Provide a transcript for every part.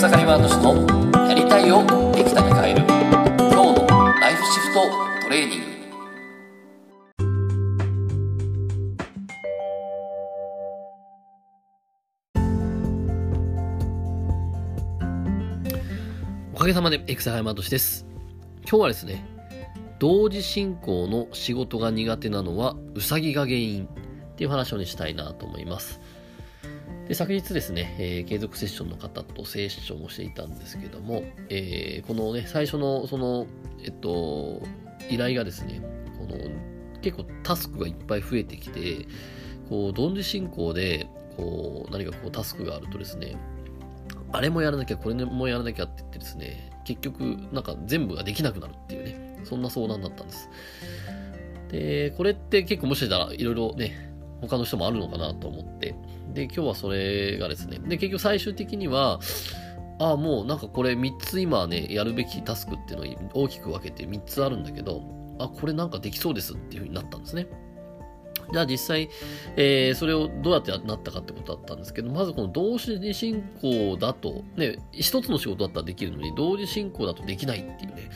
草刈ワード氏のやりたいをできたに変える今日のライフシフトトレーニングおかげさまでエクサハイマートシです。今日はですね、同時進行の仕事が苦手なのはウサギが原因っていう話をしたいなと思います。で昨日ですね、えー継続セッションの方とセッションをしていたんですけども、えーこのね、最初のその、えっと、依頼がですね、この結構タスクがいっぱい増えてきて、こう、同時進行で、こう、何かこうタスクがあるとですね、あれもやらなきゃ、これもやらなきゃって言ってですね、結局、なんか全部ができなくなるっていうね、そんな相談だったんです。で、これって結構もしかしたらいろいろね、他の人もあるのかなと思って、で、今日はそれがですね、で、結局最終的には、ああ、もうなんかこれ3つ今ね、やるべきタスクっていうのを大きく分けて3つあるんだけど、あ、これなんかできそうですっていうふうになったんですね。じゃあ実際、えーそれをどうやってなったかってことだったんですけど、まずこの同時進行だと、ね、一つの仕事だったらできるのに、同時進行だとできないっていうね。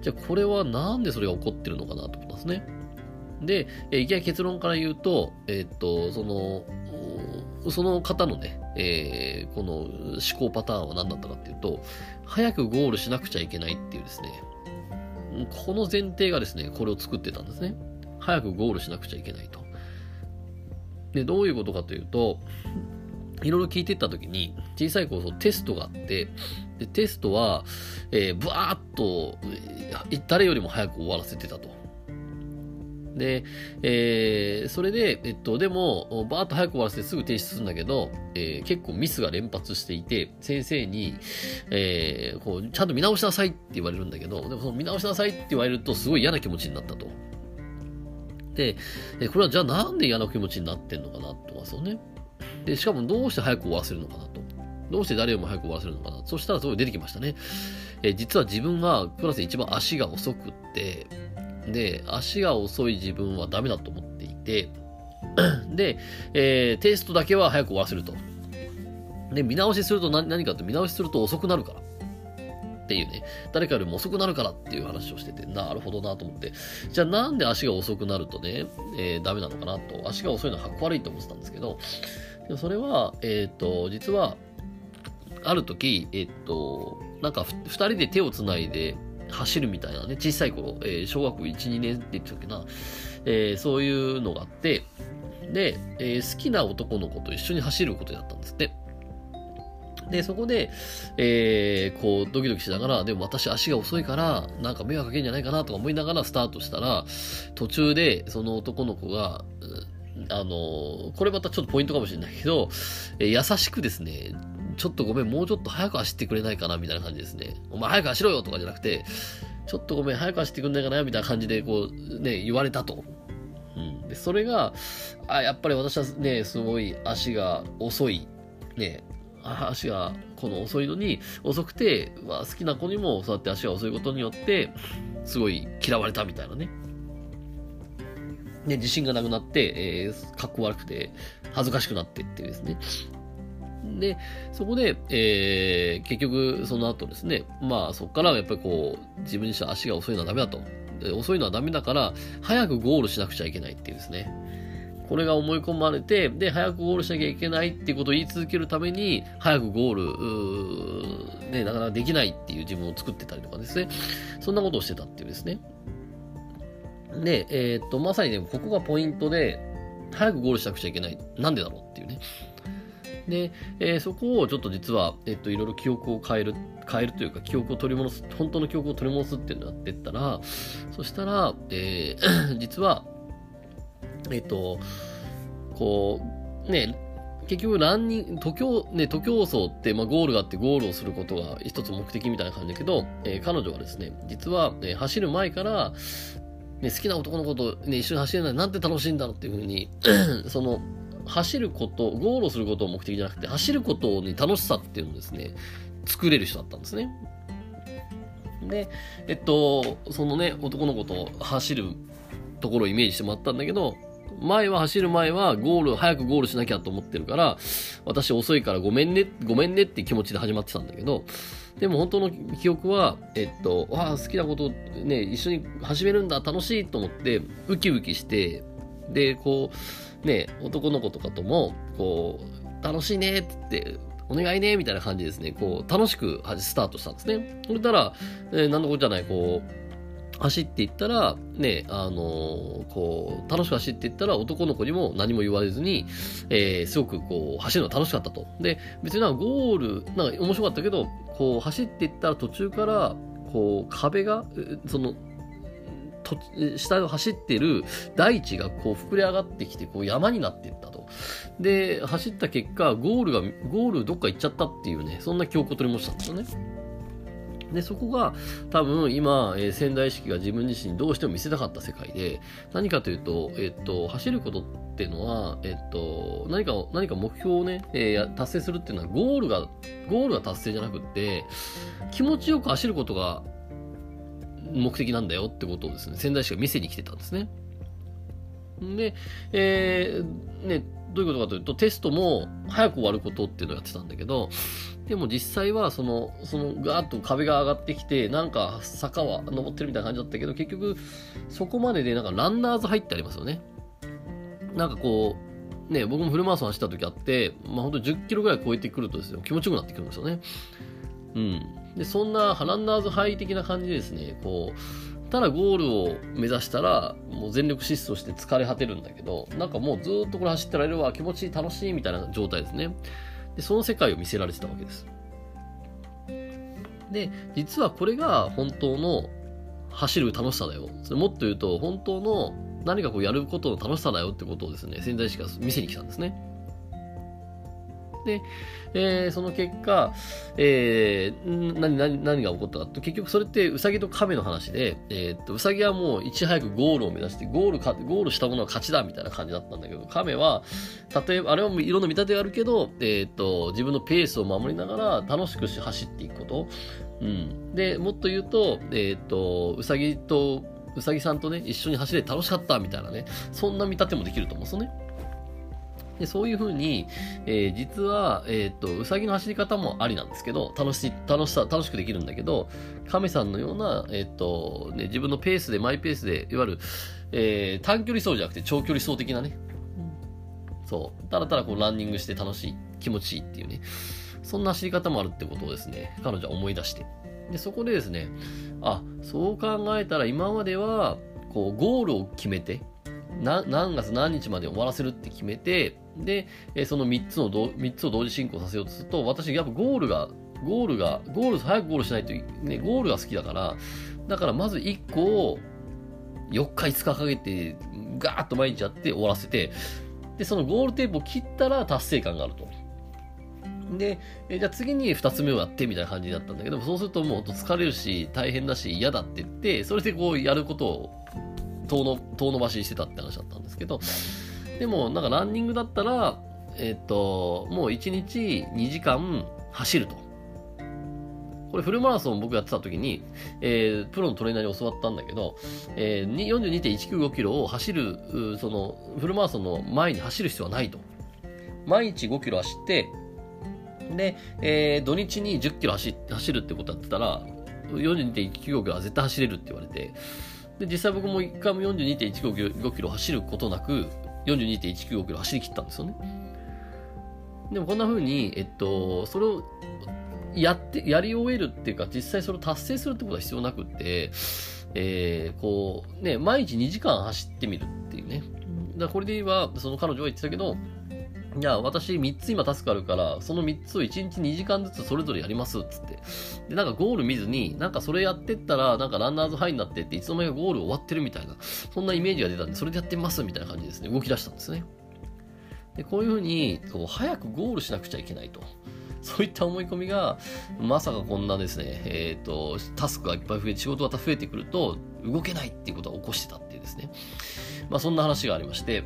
じゃあこれはなんでそれが起こってるのかなと思ったんですね。で、えーいきなり結論から言うと、えーっと、その、その方のね、えーこの思考パターンは何だったかっていうと、早くゴールしなくちゃいけないっていうですね、この前提がですね、これを作ってたんですね。早くゴールしなくちゃいけないと。で、どういうことかというと、いろいろ聞いてったときに、小さい頃テストがあって、でテストは、えー、ブワーっと、誰よりも早く終わらせてたと。で、えーそれで、えっと、でも、バーッと早く終わらせてすぐ提出するんだけど、えー結構ミスが連発していて、先生に、えーこう、ちゃんと見直しなさいって言われるんだけど、でもその見直しなさいって言われるとすごい嫌な気持ちになったと。で、えこれはじゃあなんで嫌な気持ちになってんのかなとかそうね。で、しかもどうして早く終わらせるのかなと。どうして誰よりも早く終わらせるのかな。そしたらすごい出てきましたね。えー実は自分がクラスで一番足が遅くって、で、足が遅い自分はダメだと思っていて、で、えーテストだけは早く終わらせると。で、見直しすると何かって見直しすると遅くなるから。っていうね、誰かよりも遅くなるからっていう話をしてて、なるほどなと思って、じゃあなんで足が遅くなるとね、えーダメなのかなと、足が遅いのはかっこ悪いと思ってたんですけど、でもそれは、えっ、と、実は、ある時、えっ、と、なんかふ二人で手をつないで走るみたいなね、小さい頃、えー小学校1、2年って言ってたっけな、えーそういうのがあって、で、えー好きな男の子と一緒に走ることだったんですって。で、そこで、えーこう、ドキドキしながら、でも私足が遅いから、なんか迷惑かけるんじゃないかなとか思いながらスタートしたら、途中でその男の子が、あのこれまたちょっとポイントかもしれないけど、え優しくですね、ちょっとごめん、もうちょっと早く走ってくれないかなみたいな感じですね。お前早く走ろうよとかじゃなくて、ちょっとごめん、早く走ってくんないかなみたいな感じで、こう、ね、言われたと。うん。で、それが、あ、やっぱり私はね、すごい足が遅い。ね、足がこの遅いのに、遅くて、まあ、好きな子にもそうやって足が遅いことによって、すごい嫌われたみたいなね。で、自信がなくなって、えー、かっこ悪くて、恥ずかしくなってっていうですね。で、そこで、えー結局、その後ですね、まあ、そこからやっぱりこう、自分にしては足が遅いのはダメだと。遅いのはダメだから、早くゴールしなくちゃいけないっていうですね。これが思い込まれて、で、早くゴールしなきゃいけないっていうことを言い続けるために、早くゴール、ーね、なかなかできないっていう自分を作ってたりとかですね。そんなことをしてたっていうですね。で、えーっと、まさにね、ここがポイントで、早くゴールしなくちゃいけない。なんでだろうっていうね。で、えーそこをちょっと実は、えっと、いろいろ記憶を変える、変えるというか、記憶を取り戻す、本当の記憶を取り戻すっていうのをやってったら、そしたら、えー 実は、えっと、こう、ね、結局、ランニング、徒競、ね、徒競走って、まあ、ゴールがあってゴールをすることが一つ目的みたいな感じだけど、えー彼女はですね、実は、えー走る前から、ね、好きな男の子と、ね、一緒に走れないなんて楽しいんだろうっていうふうに、その、走ること、ゴールをすることを目的じゃなくて、走ることに楽しさっていうのをですね、作れる人だったんですね。で、えっと、そのね、男の子と走るところをイメージしてもらったんだけど、前は走る前はゴール、早くゴールしなきゃと思ってるから、私遅いからごめんね、ごめんねって気持ちで始まってたんだけど、でも本当の記憶は、えっと、わあ、好きなことね、一緒に始めるんだ、楽しいと思って、ウキウキして、で、こう、ね、男の子とかとも、こう、楽しいねって言って、お願いねみたいな感じですね、こう、楽しくスタートしたんですね。それたら、えー、なんのことじゃない、こう、走っていったら、ね、あのー、こう、楽しく走っていったら男の子にも何も言われずに、えー、すごくこう、走るの楽しかったと。で、別になんかゴール、なんか面白かったけど、こう、走っていったら途中から、こう、壁が、その、と下を走ってる大地がこう膨れ上がってきてこう山になっていったと。で、走った結果、ゴールが、ゴールどっか行っちゃったっていうね、そんな記憶を取り戻したんですよね。で、そこが多分今、えー、仙台式が自分自身どうしても見せたかった世界で、何かというと、えっと、走ることっていうのは、えっと、何か、何か目標をね、えー、達成するっていうのは、ゴールが、ゴールが達成じゃなくって、気持ちよく走ることが目的なんだよってことをですね、仙台市が見せに来てたんですね。で、えー、ね、どういうことかというと、テストも早く終わることっていうのをやってたんだけど、でも実際は、その、その、ガーッと壁が上がってきて、なんか坂は登ってるみたいな感じだったけど、結局、そこまでで、なんかランナーズ入ってありますよね。なんかこう、ね、僕もフルマラソン走った時あって、まあ本当10キロぐらい超えてくるとですね、気持ちよくなってくるんですよね。うん。で、そんなハランナーズハイ的な感じでですね、こう、ただゴールを目指したら、もう全力疾走して疲れ果てるんだけど、なんかもうずっとこれ走ってられるわ、気持ちいい、楽しいみたいな状態ですね。で、その世界を見せられてたわけです。で、実はこれが本当の走る楽しさだよ。それもっと言うと、本当の何かこうやることの楽しさだよってことをですね、潜在意識が見せに来たんですね。で、えー、その結果、えー、何、何、何が起こったかと、結局それってウサギと亀の話で、えー、っと、ウサギはもういち早くゴールを目指して、ゴールか、ゴールしたものは勝ちだみたいな感じだったんだけど、亀は、例えば、あれはいろんな見立てがあるけど、えー、っと、自分のペースを守りながら楽しく走っていくこと。うん。で、もっと言うと、えっと、ウサギと、ウサギさんとね、一緒に走れて楽しかったみたいなね、そんな見立てもできると思うんですよね。で、そういうふうに、えー、実は、えっ、ー、と、うさぎの走り方もありなんですけど、楽し、楽しさ、楽しくできるんだけど、亀さんのような、えっ、ー、と、ね、自分のペースで、マイペースで、いわゆる、えー、短距離走じゃなくて長距離走的なね、そう、ただただこうランニングして楽しい、気持ちいいっていうね、そんな走り方もあるってことをですね、彼女は思い出して。で、そこでですね、あ、そう考えたら今までは、こう、ゴールを決めて、何月何日まで終わらせるって決めて、で、その3つの3つを同時進行させようとすると、私やっぱゴールが、ゴールが、ゴール、早くゴールしないと、ね、ゴールが好きだから、だからまず1個を4日5日かけて、ガーッと毎日やって終わらせて、で、そのゴールテープを切ったら達成感があると。で、じゃあ次に2つ目をやってみたいな感じだったんだけど、そうするともう疲れるし、大変だし、嫌だって言って、それでこうやることを遠の、遠伸ばししてたって話だったんですけど、でも、なんかランニングだったら、えっ、と、もう1日2時間走ると。これフルマラソン僕やってた時に、えー、プロのトレーナーに教わったんだけど、えー、42.195キロを走る、その、フルマラソンの前に走る必要はないと。毎日5キロ走って、で、えー、土日に10キロ走走るってことやってたら、42.195キロは絶対走れるって言われて、で、実際僕も1回も42.195キロ走ることなく、42.195キロ走り切ったんですよね。でもこんな風に、えっと、それをやって、やり終えるっていうか、実際それを達成するってことは必要なくって、えー、こう、ね、毎日2時間走ってみるっていうね。だこれで言えば、その彼女は言ってたけど、いや、私3つ今タスクあるから、その3つを1日2時間ずつそれぞれやりますつって。で、なんかゴール見ずに、なんかそれやってったら、なんかランナーズハイになってって、いつの間にかゴール終わってるみたいな、そんなイメージが出たんで、それでやってみますみたいな感じですね。動き出したんですね。で、こういうふうに、こう、早くゴールしなくちゃいけないと。そういった思い込みが、まさかこんなですね、えっ、ー、と、タスクがいっぱい増えて、仕事が増えてくると、動けないっていうことを起こしてたっていうですね。まあそんな話がありまして、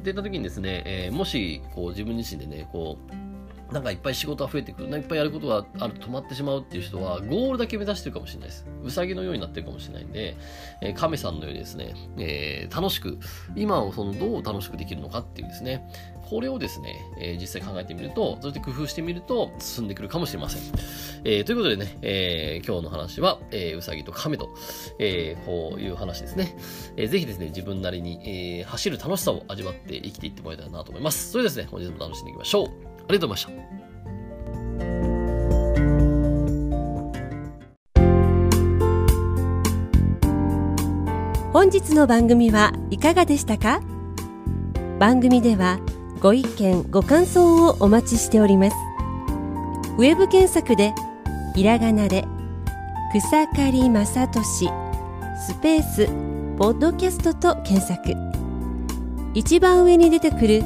って言った時にですね、えー、もし、こう自分自身でね、こうなんかいっぱい仕事が増えてくる、いっぱいやることがあると止まってしまうっていう人は、ゴールだけ目指してるかもしれないです。うさぎのようになってるかもしれないんで、えー、亀さんのようにですね、えー、楽しく、今をそのどう楽しくできるのかっていうですね、これをですね、えー、実際考えてみると、そうやって工夫してみると進んでくるかもしれません。えー、ということでね、えー、今日の話は、えー、うさぎと亀と、えー、こういう話ですね。えー、ぜひですね、自分なりに、えー、走る楽しさを味わって生きていってもらえたらなと思います。それでですね、本日も楽しんでいきましょう。ありがとうございました。本日の番組はいかがでしたか？番組ではご意見ご感想をお待ちしております。ウェブ検索でひらがなで草刈正俊スペースポッドキャストと検索。一番上に出てくる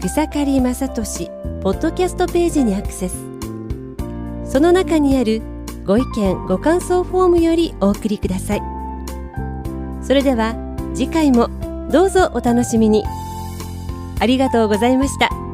草刈正俊ポッドキャストページにアクセス。その中にあるご意見ご感想フォームよりお送りください。それでは次回もどうぞお楽しみに。ありがとうございました。